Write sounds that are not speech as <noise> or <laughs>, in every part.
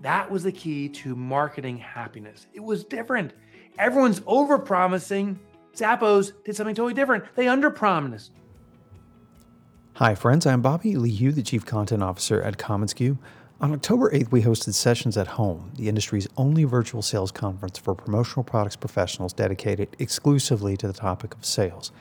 That was the key to marketing happiness. It was different. Everyone's over promising. Zappos did something totally different. They under promised. Hi, friends. I'm Bobby Lehew, the Chief Content Officer at commonsku. On October 8th, we hosted Sessions at Home, the industry's only virtual sales conference for promotional products professionals dedicated exclusively to the topic of sales.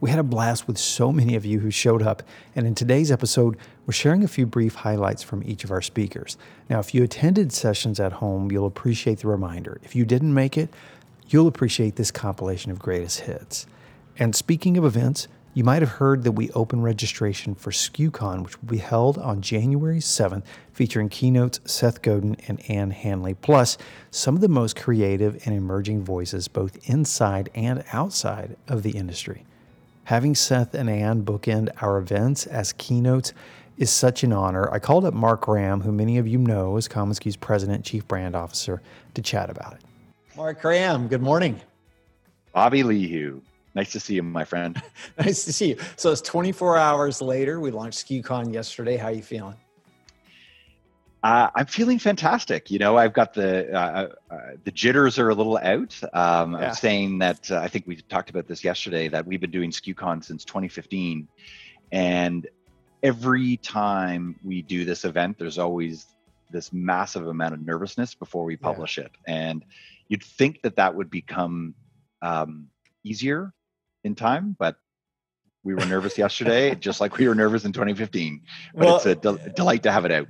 We had a blast with so many of you who showed up, and in today's episode, we're sharing a few brief highlights from each of our speakers. Now, if you attended sessions at home, you'll appreciate the reminder. If you didn't make it, you'll appreciate this compilation of greatest hits. And speaking of events, you might have heard that we open registration for SKUCon, which will be held on January 7th, featuring keynotes Seth Godin and Ann Handley, plus some of the most creative and emerging voices both inside and outside of the industry. Having Seth and Ann bookend our events as keynotes is such an honor. I called up Mark Graham, who many of you know as commonsku's president, chief brand officer, to chat about it. Mark Graham, good morning. Bobby Lehew. Nice to see you, my friend. <laughs> nice to see you. So it's 24 hours later. We launched SKUCon yesterday. How are you feeling? Uh, I'm feeling fantastic. You know, I've got the uh, uh, the jitters are a little out. Um, yeah. I'm saying that uh, I think we talked about this yesterday that we've been doing SKUCon since 2015, and every time we do this event, there's always this massive amount of nervousness before we publish yeah. it, and you'd think that that would become um, easier in time, but we were nervous yesterday, <laughs> just like we were nervous in 2015. But well, it's a de- delight to have it out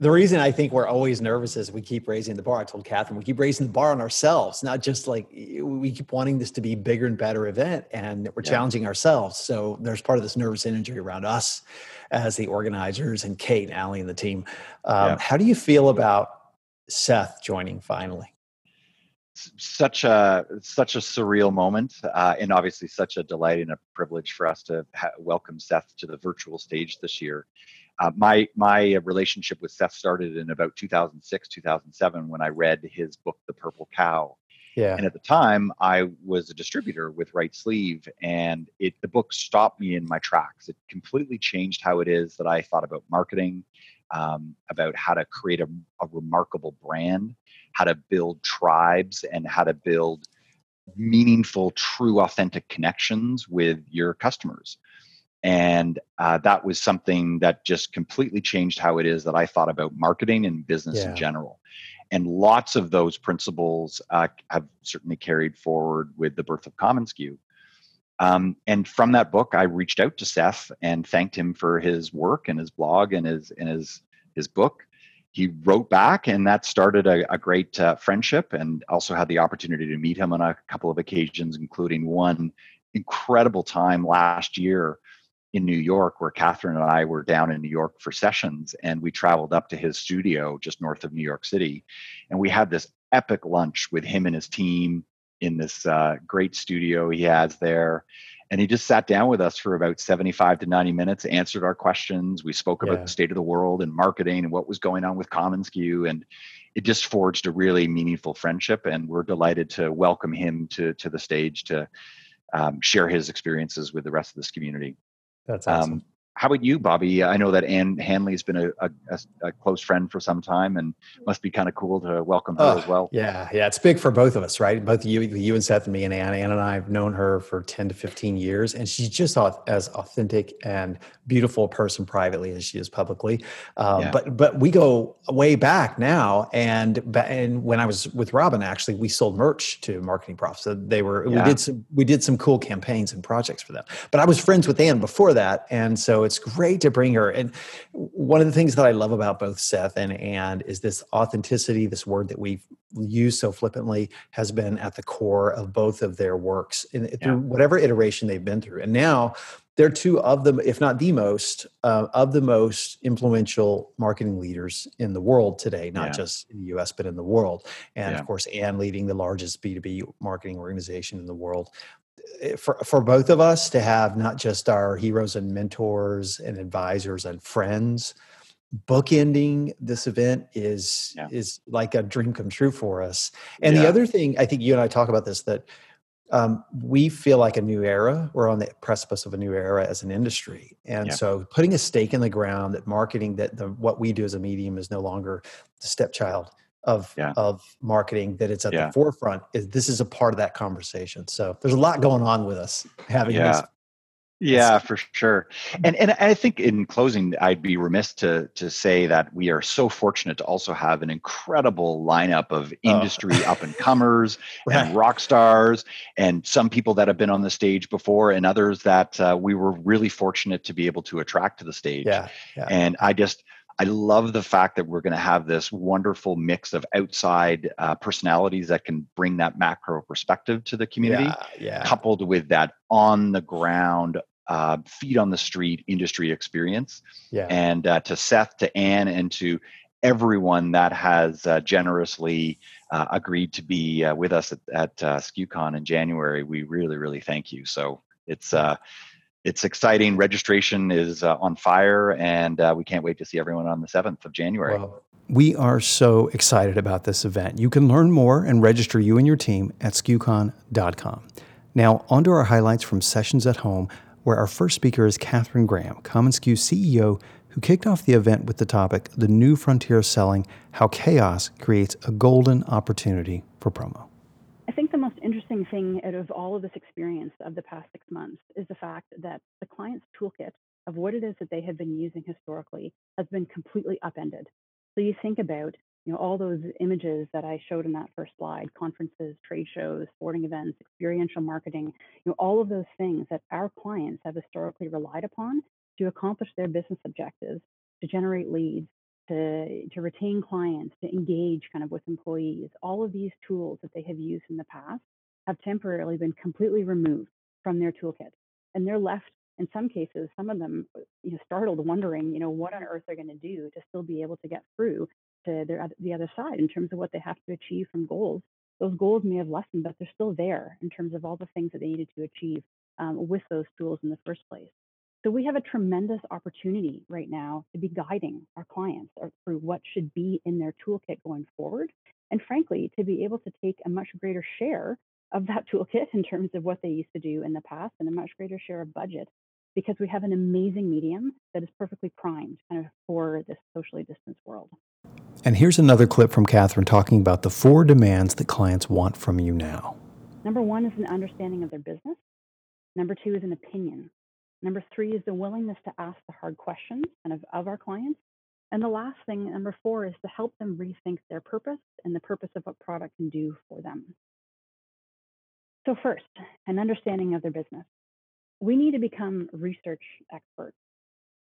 the reason I think we're always nervous is we keep raising the bar. I told Catherine we keep raising the bar on ourselves, not just like we keep wanting this to be bigger and better event, and we're yeah. challenging ourselves. So there's part of this nervous energy around us as the organizers and Kate, Allie, and the team. Um, yeah. How do you feel about Seth joining finally? Such a such a surreal moment, uh, and obviously such a delight and a privilege for us to ha- welcome Seth to the virtual stage this year. Uh, my my relationship with Seth started in about 2006, 2007 when I read his book, The Purple Cow. Yeah. And at the time, I was a distributor with RightSleeve, and it the book stopped me in my tracks. It completely changed how it is that I thought about marketing, um, about how to create a, a remarkable brand, how to build tribes, and how to build meaningful, true, authentic connections with your customers and uh, that was something that just completely changed how it is that i thought about marketing and business yeah. in general. And lots of those principles uh, have certainly carried forward with the birth of commonsku um, and from that book i reached out to seth and thanked him for his work and his blog and his and his his book. He wrote back and that started a, a great uh, friendship and also had the opportunity to meet him on a couple of occasions including one incredible time last year in New York, where Catherine and I were down in New York for sessions, and we traveled up to his studio just north of New York City, and we had this epic lunch with him and his team in this uh, great studio he has there. And he just sat down with us for about 75 to 90 minutes, answered our questions. We spoke about yeah. the state of the world and marketing and what was going on with commonsku. And it just forged a really meaningful friendship. And we're delighted to welcome him to, to the stage to um, share his experiences with the rest of this community. That's awesome. Um, how about you, Bobby? I know that Ann Handley has been a, a, a, close friend for some time, and must be kind of cool to welcome her oh, as well. Yeah, yeah, it's big for both of us, right? Both you, you and Seth, and me and Ann. Ann and I have known her for ten to fifteen years, and she's just as authentic and beautiful person privately as she is publicly. Um, yeah. But but we go way back now, and and when I was with Robyn, actually, we sold merch to MarketingProfs. So they were yeah. we did some we did some cool campaigns and projects for them. But I was friends with Ann before that, and so it's great to bring her. And one of the things that I love about both Seth and Ann is this authenticity, this word that we've used so flippantly, has been at the core of both of their works in, yeah. through whatever iteration they've been through. And now they're two of the, if not the most, uh, of the most influential marketing leaders in the world today, not yeah. just in the US, but in the world. And yeah. of course, Ann leading the largest B2B marketing organization in the world. Eh, for, for both of us to have not just our heroes and mentors and advisors and friends, bookending this event is yeah. is like a dream come true for us. And the other thing, I think you and I talk about this that um, we feel like a new era. We're on the precipice of a new era as an industry, and yeah. so putting a stake in the ground that marketing that the what we do as a medium is no longer the stepchild of yeah. of marketing. That it's at yeah. the forefront. Is this is a part of that conversation. So there's a lot going on with us having this yeah, for sure. And and I think in closing, I'd be remiss to to say that we are so fortunate to also have an incredible lineup of oh. industry oh. up and comers <laughs> right. and rock stars, and some people that have been on the stage before, and others that uh, we were really fortunate to be able to attract to the stage. Yeah, yeah. And I just I love the fact that we're going to have this wonderful mix of outside uh, personalities that can bring that macro perspective to the community, yeah, yeah. coupled with that on the ground uh, feet on the street industry experience. Yeah. And uh, to Seth, to Ann, and to everyone that has uh, generously uh, agreed to be uh, with us at, at uh, SKUCon in January, we really, really thank you. So it's uh, it's exciting. Registration is uh, on fire, and we can't wait to see everyone on the seventh of January. We are so excited about this event. You can learn more and register you and your team at SKUCon.com. Now, on to our highlights from Sessions at Home where our first speaker is Catherine Graham, commonsku CEO, who kicked off the event with the topic The New Frontier of Selling How Chaos Creates a Golden Opportunity for Promo. Think the most interesting thing out of all of this experience of the past six months is the fact that the client's toolkit of what it is that they have been using historically has been completely upended. So you think about you know all those images that i showed in that first slide conferences trade shows sporting events experiential marketing you know all of those things that our clients have historically relied upon to accomplish their business objectives to generate leads to, to retain clients to engage kind of with employees all of these tools that they have used in the past have temporarily been completely removed from their toolkit and they're left in some cases some of them you know startled wondering you know what on earth they're going to do to still be able to get through to their, the other side in terms of what they have to achieve from goals. Those goals may have lessened, but they're still there in terms of all the things that they needed to achieve um, with those tools in the first place. So we have a tremendous opportunity right now to be guiding our clients through what should be in their toolkit going forward. And frankly, to be able to take a much greater share of that <laughs> toolkit in terms of what they used to do in the past and a much greater share of budget because we have an amazing medium that is perfectly primed kind of for this socially distanced world. And here's another clip from Catherine talking about the four demands that clients want from you now. Number one is an understanding of their business. Number two is an opinion. Number three is the willingness to ask the hard questions kind of, of our clients. And the last thing, number four, is to help them rethink their purpose and the purpose of what product can do for them. So, first, an understanding of their business. We need to become research experts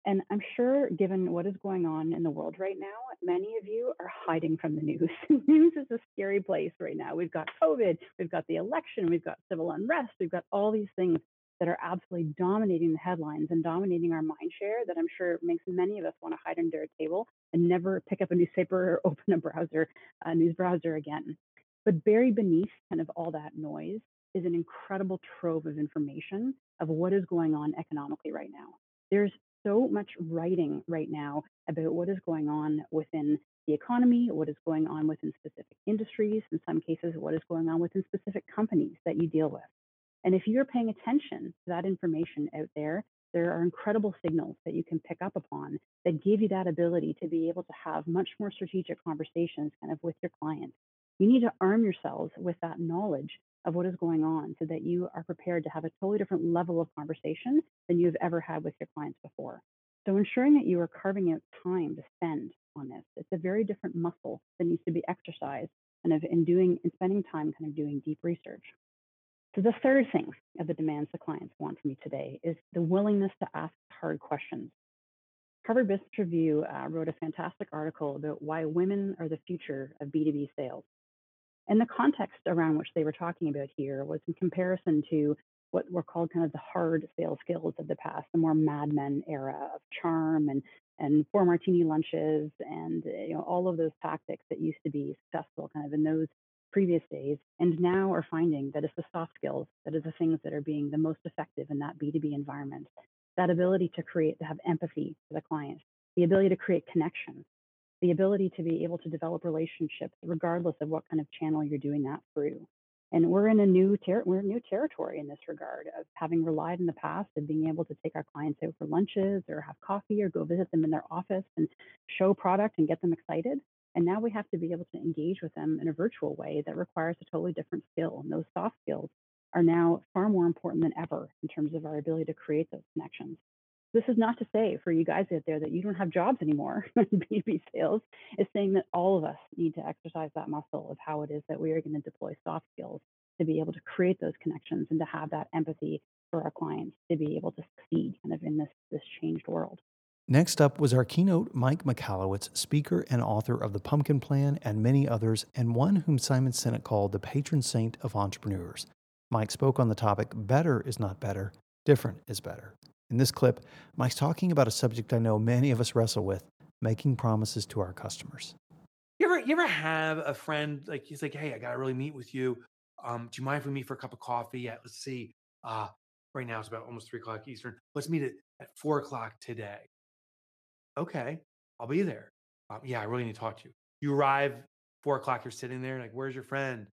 and I'm sure, given what is going on in the world right now, many of you are hiding from the news. <laughs> news is a scary place right now. We've got COVID, we've got the election, we've got civil unrest, we've got all these things that are absolutely dominating the headlines and dominating our mind share that I'm sure makes many of us want to hide under a table and never pick up a newspaper or <laughs> open a browser, a news browser again. But buried beneath kind of all that noise is an incredible trove of information of what is going on economically right now. There's so much writing right now about what is going on within the economy, what is going on within specific industries, in some cases, what is going on within specific companies that you deal with. And if you're paying attention to that information out there, there are incredible signals that you can pick up upon that give you that ability to be able to have much more strategic conversations kind of with your clients. You need to arm yourselves with that knowledge of what is going on so that you are prepared to have a totally different level of conversation than you've ever had with your clients before. So ensuring that you are carving out time to spend on this, it's a very different muscle that needs to be exercised and of in doing and spending time kind of doing deep research. So, the third thing of the demands the clients want from me today is the willingness to ask hard questions. Harvard Business Review uh, wrote a fantastic article about why women are the future of B2B sales. And the context around which they were talking about here was in comparison to what were called kind of the hard sales skills of the past, the more Mad Men era of charm and and four martini lunches and you know all of those tactics that used to be successful kind of in those previous days and now are finding that it's the soft skills that are the things that are being the most effective in that b2b environment. That ability to create to have empathy for the client the ability to create connections the ability to be able to develop relationships regardless of what kind of channel you're doing that through. And we're in a new ter- we're in new territory in this regard of having relied in the past of being able to take our clients out for lunches or have coffee or go visit them in their office and show product and get them excited and now we have to be able to engage with them in a virtual way that requires a totally different skill and those soft skills are now far more important than ever in terms of our ability to create those connections this is not to say for you guys out there that you don't have jobs anymore <laughs> in B2B sales. It's saying that all of us need to exercise that muscle of how it is that we are going to deploy soft skills to be able to create those connections and to have that empathy for our clients to be able to succeed kind of in this this changed world. Next up was our keynote, Mike Michalowicz, speaker and author of The Pumpkin Plan and many others, and one whom Simon Sinek called the patron saint of entrepreneurs. Mike spoke on the topic Better is not better, different is better. In this clip, Mike's talking about a subject I know many of us wrestle with making promises to our customers. You ever, you ever have a friend like he's like, hey, I got to really meet with you. Um, do you mind if we meet for a cup of coffee? Yeah, let's see. Uh, right now it's about almost three o'clock Eastern. Let's meet at, at four o'clock today. Okay, I'll be there. Um, yeah, I really need to talk to you. You arrive four o'clock. You're sitting there, like, where's your friend?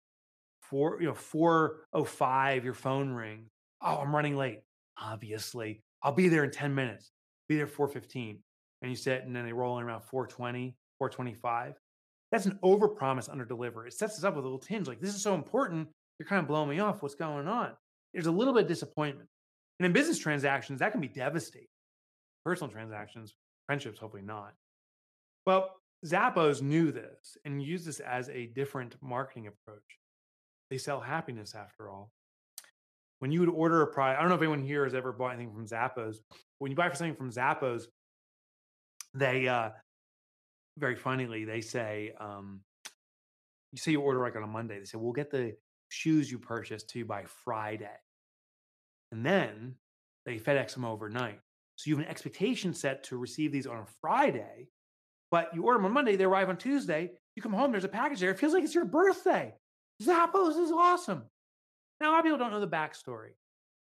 Four, you know, four oh five. Your phone rings. Oh, I'm running late. Obviously, I'll be there in 10 minutes, be there 415. And you sit and then they roll in around 420, 425. That's an overpromise, under deliver. It sets us up with a little tinge like, this is so important. You're kind of blowing me off. What's going on? There's a little bit of disappointment. And in business transactions, that can be devastating. Personal transactions, friendships, hopefully not. Well, Zappos knew this and used this as a different marketing approach. They sell happiness after all when you would order a product, I don't know if anyone here has ever bought anything from Zappos. When you buy for something from Zappos, they uh, very funnily they say, um, you say you order like on a Monday, they say we'll get the shoes you purchased to you by Friday, and then they FedEx them overnight. So you have an expectation set to receive these on a Friday, but you order them on Monday, they arrive on Tuesday. You come home, there's a package there. It feels like it's your birthday. Zappos is awesome. Now, a lot of people don't know the backstory.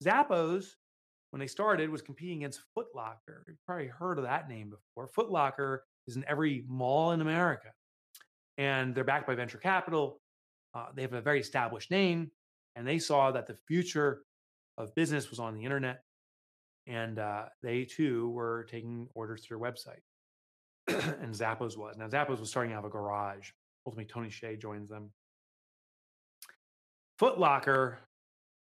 Zappos, when they started, was competing against Foot Locker. You've probably heard of that name before. Foot Locker is in every mall in America, and they're backed by venture capital. Uh, they have a very established name, and they saw that the future of business was on the internet, and uh, they too were taking orders through their website. <clears throat> and Zappos was. Now, Zappos was starting out of a garage. Ultimately, Tony Hsieh joins them Foot Locker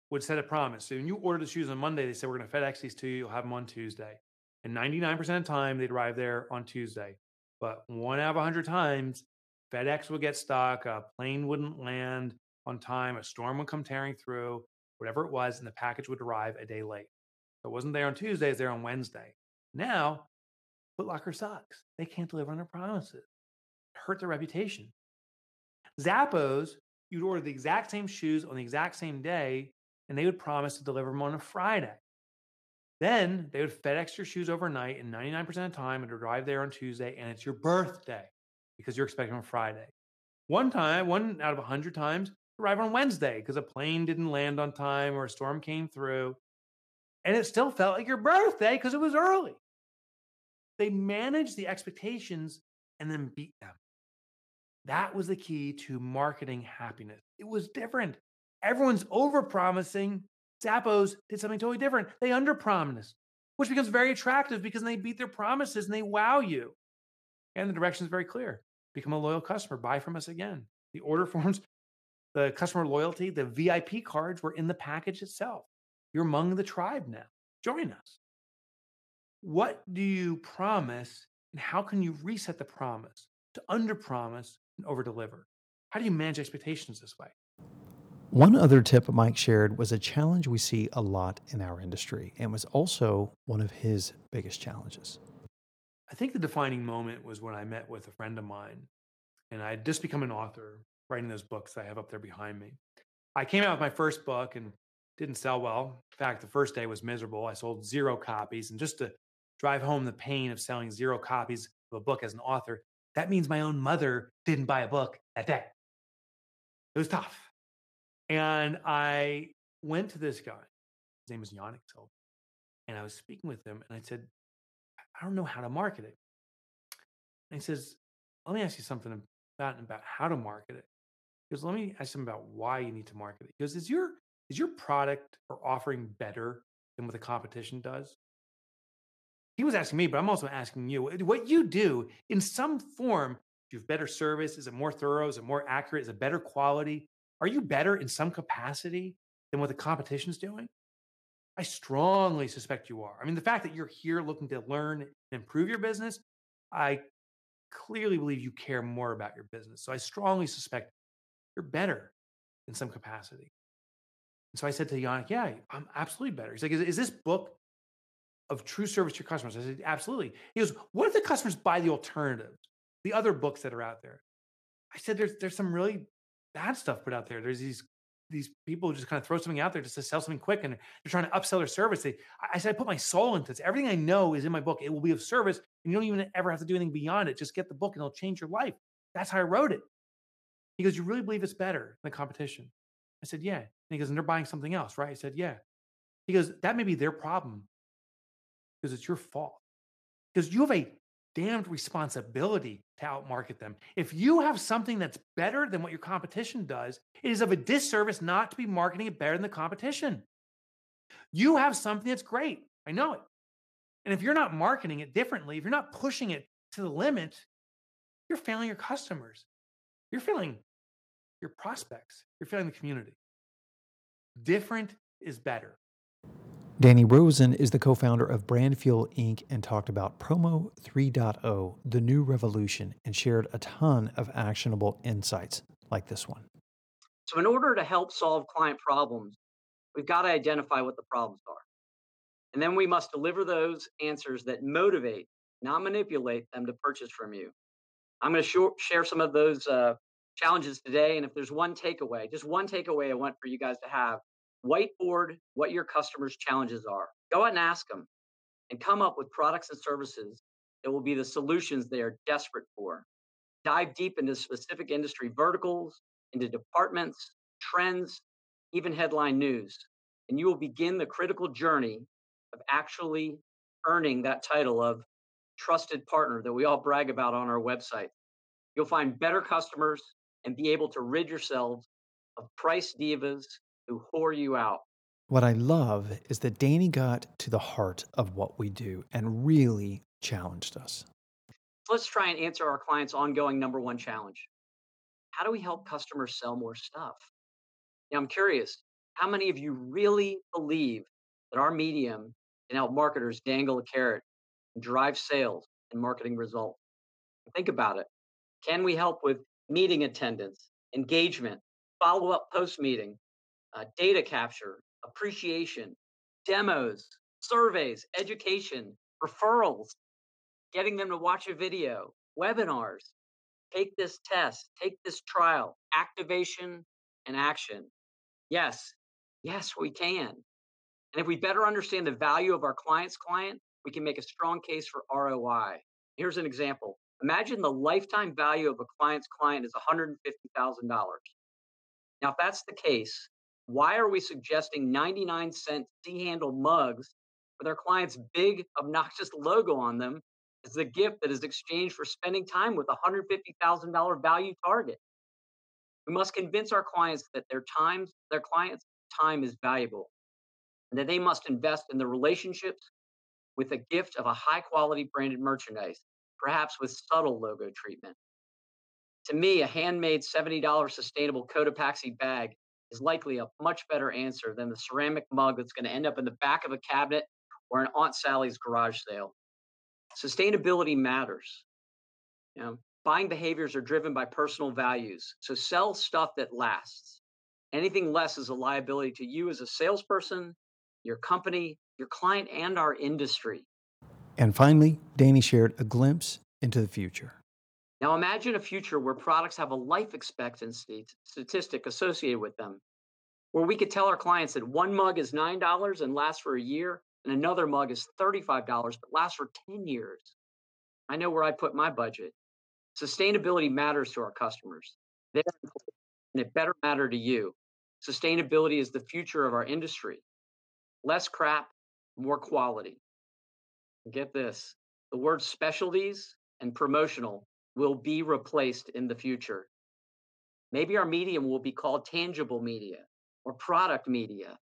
would set a promise. So when you order the shoes on Monday, they said, we're going to FedEx these to you. You'll have them on Tuesday. And 99% of the time, they'd arrive there on Tuesday. But one out of 100 times, FedEx would get stuck, a plane wouldn't land on time, a storm would come tearing through, whatever it was, and the package would arrive a day late. It wasn't there on Tuesday, it's there on Wednesday. Now, Foot Locker sucks. They can't deliver on their promises. It hurt their reputation. Zappos you'd order the exact same shoes on the exact same day, and they would promise to deliver them on a Friday. Then they would FedEx your shoes overnight, and 99% of the time it would arrive there on Tuesday, and it's your birthday because you're expecting them on Friday. One time, one out of 100 times, arrive on Wednesday because a plane didn't land on time or a storm came through. And it still felt like your birthday because it was early. They managed the expectations and then beat them. That was the key to marketing happiness. It was different. Everyone's over promising. Zappos did something totally different. They under promised, which becomes very attractive because they beat their promises and they wow you. And the direction is very clear become a loyal customer, buy from us again. The order forms, the customer loyalty, the VIP cards were in the package itself. You're among the tribe now. Join us. What do you promise and how can you reset the promise to under promise and over deliver? How do you manage expectations this way? One other tip Mike shared was a challenge we see a lot in our industry and was also one of his biggest challenges. I think the defining moment was when I met with a friend of mine and I had just become an author writing those books I have up there behind me. I came out with my first book and didn't sell well. In fact, the first day was miserable. I sold zero copies. And just to drive home the pain of selling zero copies of a book as an author, that means my own mother didn't buy a book that day. It was tough. And I went to this guy. His name is Yanik Silver. And I was speaking with him and I said, I don't know how to market it. And he says, Let me ask you something about, about how to market it. He Because let me ask him about why you need to market it. Because is your is your product or offering better than what the competition does? He was asking me, but I'm also asking you what you do in some form. Do you have better service? Is it more thorough? Is it more accurate? Is it better quality? Are you better in some capacity than what the competition's doing? I strongly suspect you are. I mean, the fact that you're here looking to learn and improve your business, I clearly believe you care more about your business. So I strongly suspect you're better in some capacity. And so I said to Yanik, yeah, I'm absolutely better. He's like, is, is this book of true service to your customers? I said, absolutely. He goes, what if the customers buy the alternatives, the other books that are out there? I said, there's, there's some really bad stuff put out there. There's these these people who just kind of throw something out there just to sell something quick and they're trying to upsell their service. They, I said, I put my soul into this. Everything I know is in my book. It will be of service and you don't even ever have to do anything beyond it. Just get the book and it'll change your life. That's how I wrote it. He goes, you really believe it's better than the competition? I said, yeah. And he goes, and they're buying something else, right? I said, yeah. He goes, that may be their problem because it's your fault. Because you have a damned responsibility to outmarket them. If you have something that's better than what your competition does, it is of a disservice not to be marketing it better than the competition. You have something that's great. I know it. And if you're not marketing it differently, if you're not pushing it to the limit, you're failing your customers. You're failing your prospects. You're failing the community. Different is better. Danny Rosen is the co founder of Brandfuel Inc. and talked about Promo 3.0, the new revolution, and shared a ton of actionable insights like this one. So, in order to help solve client problems, we've got to identify what the problems are. And then we must deliver those answers that motivate, not manipulate them to purchase from you. I'm going to sh- share some of those uh, challenges today. And if there's one takeaway, just one takeaway I want for you guys to have, whiteboard what your customers' challenges are. Go out and ask them and come up with products and services that will be the solutions they are desperate for. Dive deep into specific industry verticals, into departments, trends, even headline news. And you will begin the critical journey of actually earning that title of trusted partner that we all brag about on our website. You'll find better customers and be able to rid yourselves of price divas who whore you out. What I love is that Danny got to the heart of what we do and really challenged us. Let's try and answer our clients' ongoing number one challenge. How do we help customers sell more stuff? Now, I'm curious, how many of you really believe that our medium can help marketers dangle a carrot and drive sales and marketing results? Think about it. Can we help with meeting attendance, engagement, follow up post meeting, uh, data capture, appreciation, demos, surveys, education, referrals, getting them to watch a video, webinars, take this test, take this trial, activation and action. Yes, yes, we can. And if we better understand the value of our client's client, we can make a strong case for ROI. Here's an example. Imagine the lifetime value of a client's client is $150,000. Now, if that's the case, why are we suggesting 99 cent C handle mugs with our client's big, obnoxious logo on them as a gift that is exchanged for spending time with a $150,000 value target? We must convince our clients that their time, their clients' time is valuable and that they must invest in the relationships with a gift of a high quality branded merchandise, perhaps with subtle logo treatment. To me, a handmade $70 sustainable Cotopaxi bag is likely a much better answer than the ceramic mug that's going to end up in the back of a cabinet or an Aunt Sally's garage sale. Sustainability matters. You know, buying behaviors are driven by personal values. So sell stuff that lasts. Anything less is a liability to you as a salesperson, your company, your client, and our industry. And finally, Danny shared a glimpse into the future. Now imagine a future where products have a life expectancy statistic associated with them, where we could tell our clients that one mug is $9 and lasts for a year, and another mug is $35 but lasts for 10 years. I know where I put my budget. Sustainability matters to our customers. And it better matter to you. Sustainability is the future of our industry. Less crap, more quality. Get this the word specialties and promotional will be replaced in the future. Maybe our medium will be called tangible media or product media.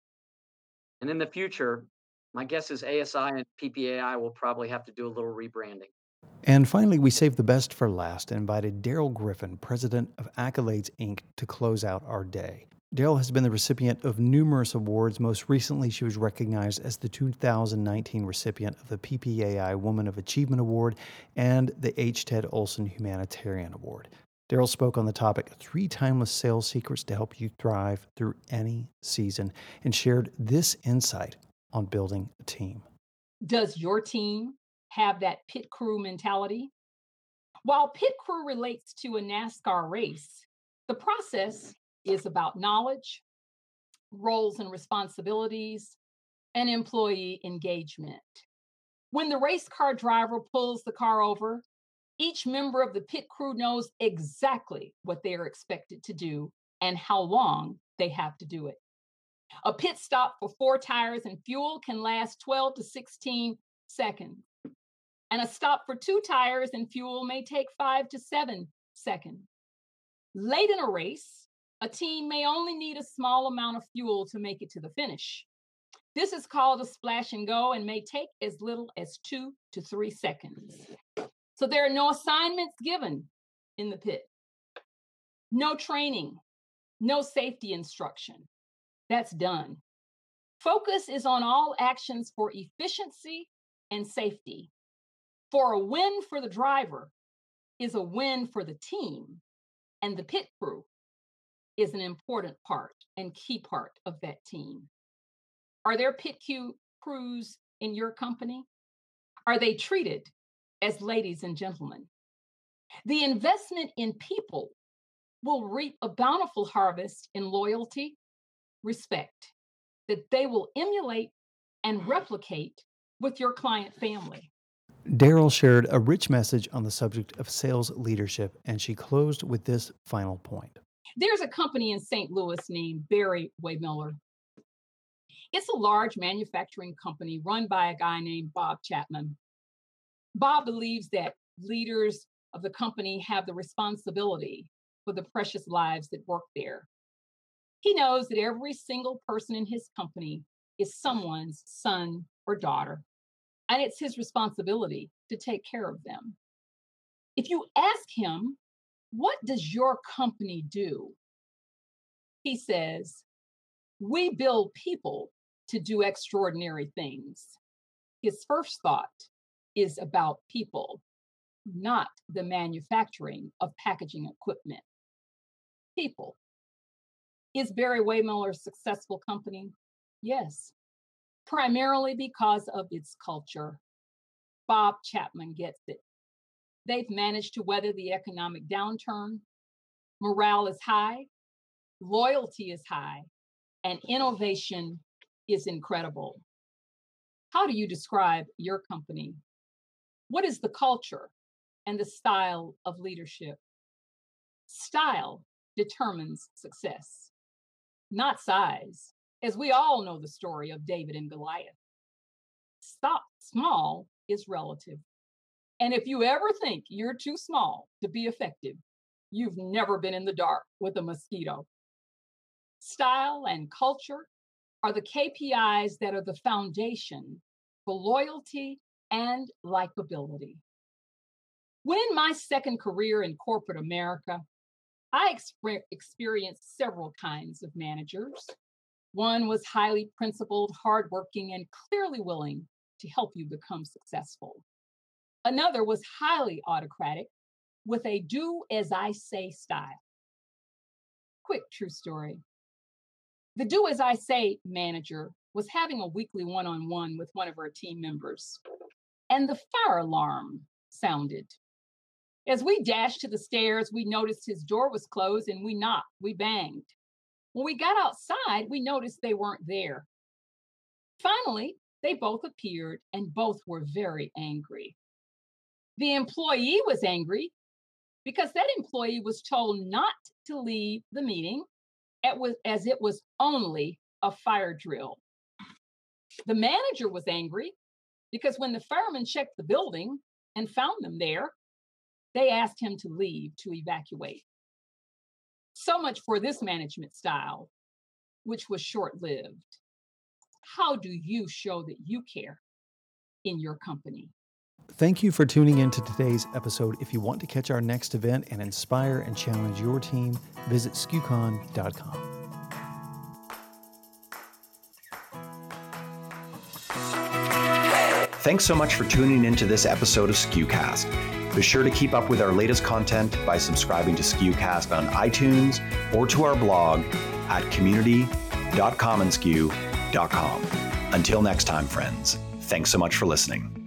And in the future, my guess is ASI and PPAI will probably have to do a little rebranding. And finally, we saved the best for last and invited Daryl Griffin, president of Accolades Inc., to close out our day. Daryl has been the recipient of numerous awards. Most recently, she was recognized as the 2019 recipient of the PPAI Woman of Achievement Award and the H. Ted Olson Humanitarian Award. Daryl spoke on the topic Three Timeless Sales Secrets to Help You Thrive Through Any Season and shared this insight on building a team. Does your team have that pit crew mentality? While pit crew relates to a NASCAR race, the process is about knowledge, roles and responsibilities, and employee engagement. When the race car driver pulls the car over, each member of the pit crew knows exactly what they are expected to do and how long they have to do it. A pit stop for four tires and fuel can last 12 to 16 seconds. And a stop for two tires and fuel may take five to seven seconds. Late in a race, a team may only need a small amount of fuel to make it to the finish. This is called a splash and go and may take as little as two to three seconds. So there are no assignments given in the pit, no training, no safety instruction. That's done. Focus is on all actions for efficiency and safety. For a win for the driver is a win for the team and the pit crew is an important part and key part of that team. Are there pit crew crews in your company? Are they treated as ladies and gentlemen? The investment in people will reap a bountiful harvest in loyalty, respect, that they will emulate and replicate with your client family. Daryl shared a rich message on the subject of sales leadership, and she closed with this final point. There's a company in St. Louis named Barry Wehmiller. It's a large manufacturing company run by a guy named Bob Chapman. Bob believes that leaders of the company have the responsibility for the precious lives that work there. He knows that every single person in his company is someone's son or daughter, and it's his responsibility to take care of them. If you ask him what does your company do? He says, We build people to do extraordinary things. His first thought is about people, not the manufacturing of packaging equipment. People. Is Barry Wehmiller a successful company? Yes, primarily because of its culture. Bob Chapman gets it. They've managed to weather the economic downturn. Morale is high, loyalty is high, and innovation is incredible. How do you describe your company? What is the culture and the style of leadership? Style determines success, not size, as we all know the story of David and Goliath. Stop small is relative. And if you ever think you're too small to be effective, you've never been in the dark with a mosquito. Style and culture are the KPIs that are the foundation for loyalty and likability. When in my second career in corporate America, I exper- experienced several kinds of managers. One was highly principled, hardworking, and clearly willing to help you become successful. Another was highly autocratic with a do as I say style. Quick true story. The do as I say manager was having a weekly one on one with one of our team members, and the fire alarm sounded. As we dashed to the stairs, we noticed his door was closed and we knocked, we banged. When we got outside, we noticed they weren't there. Finally, they both appeared and both were very angry. The employee was angry because that employee was told not to leave the meeting as it was only a fire drill. The manager was angry because when the firemen checked the building and found them there, they asked him to leave to evacuate. So much for this management style, which was short lived. How do you show that you care in your company? Thank you for tuning in to today's episode. If you want to catch our next event and inspire and challenge your team, visit SKUcon.com. Thanks so much for tuning into this episode of SKUcast. Be sure to keep up with our latest content by subscribing to SKUcast on iTunes or to our blog at community.commonsku.com. Until next time, friends, thanks so much for listening.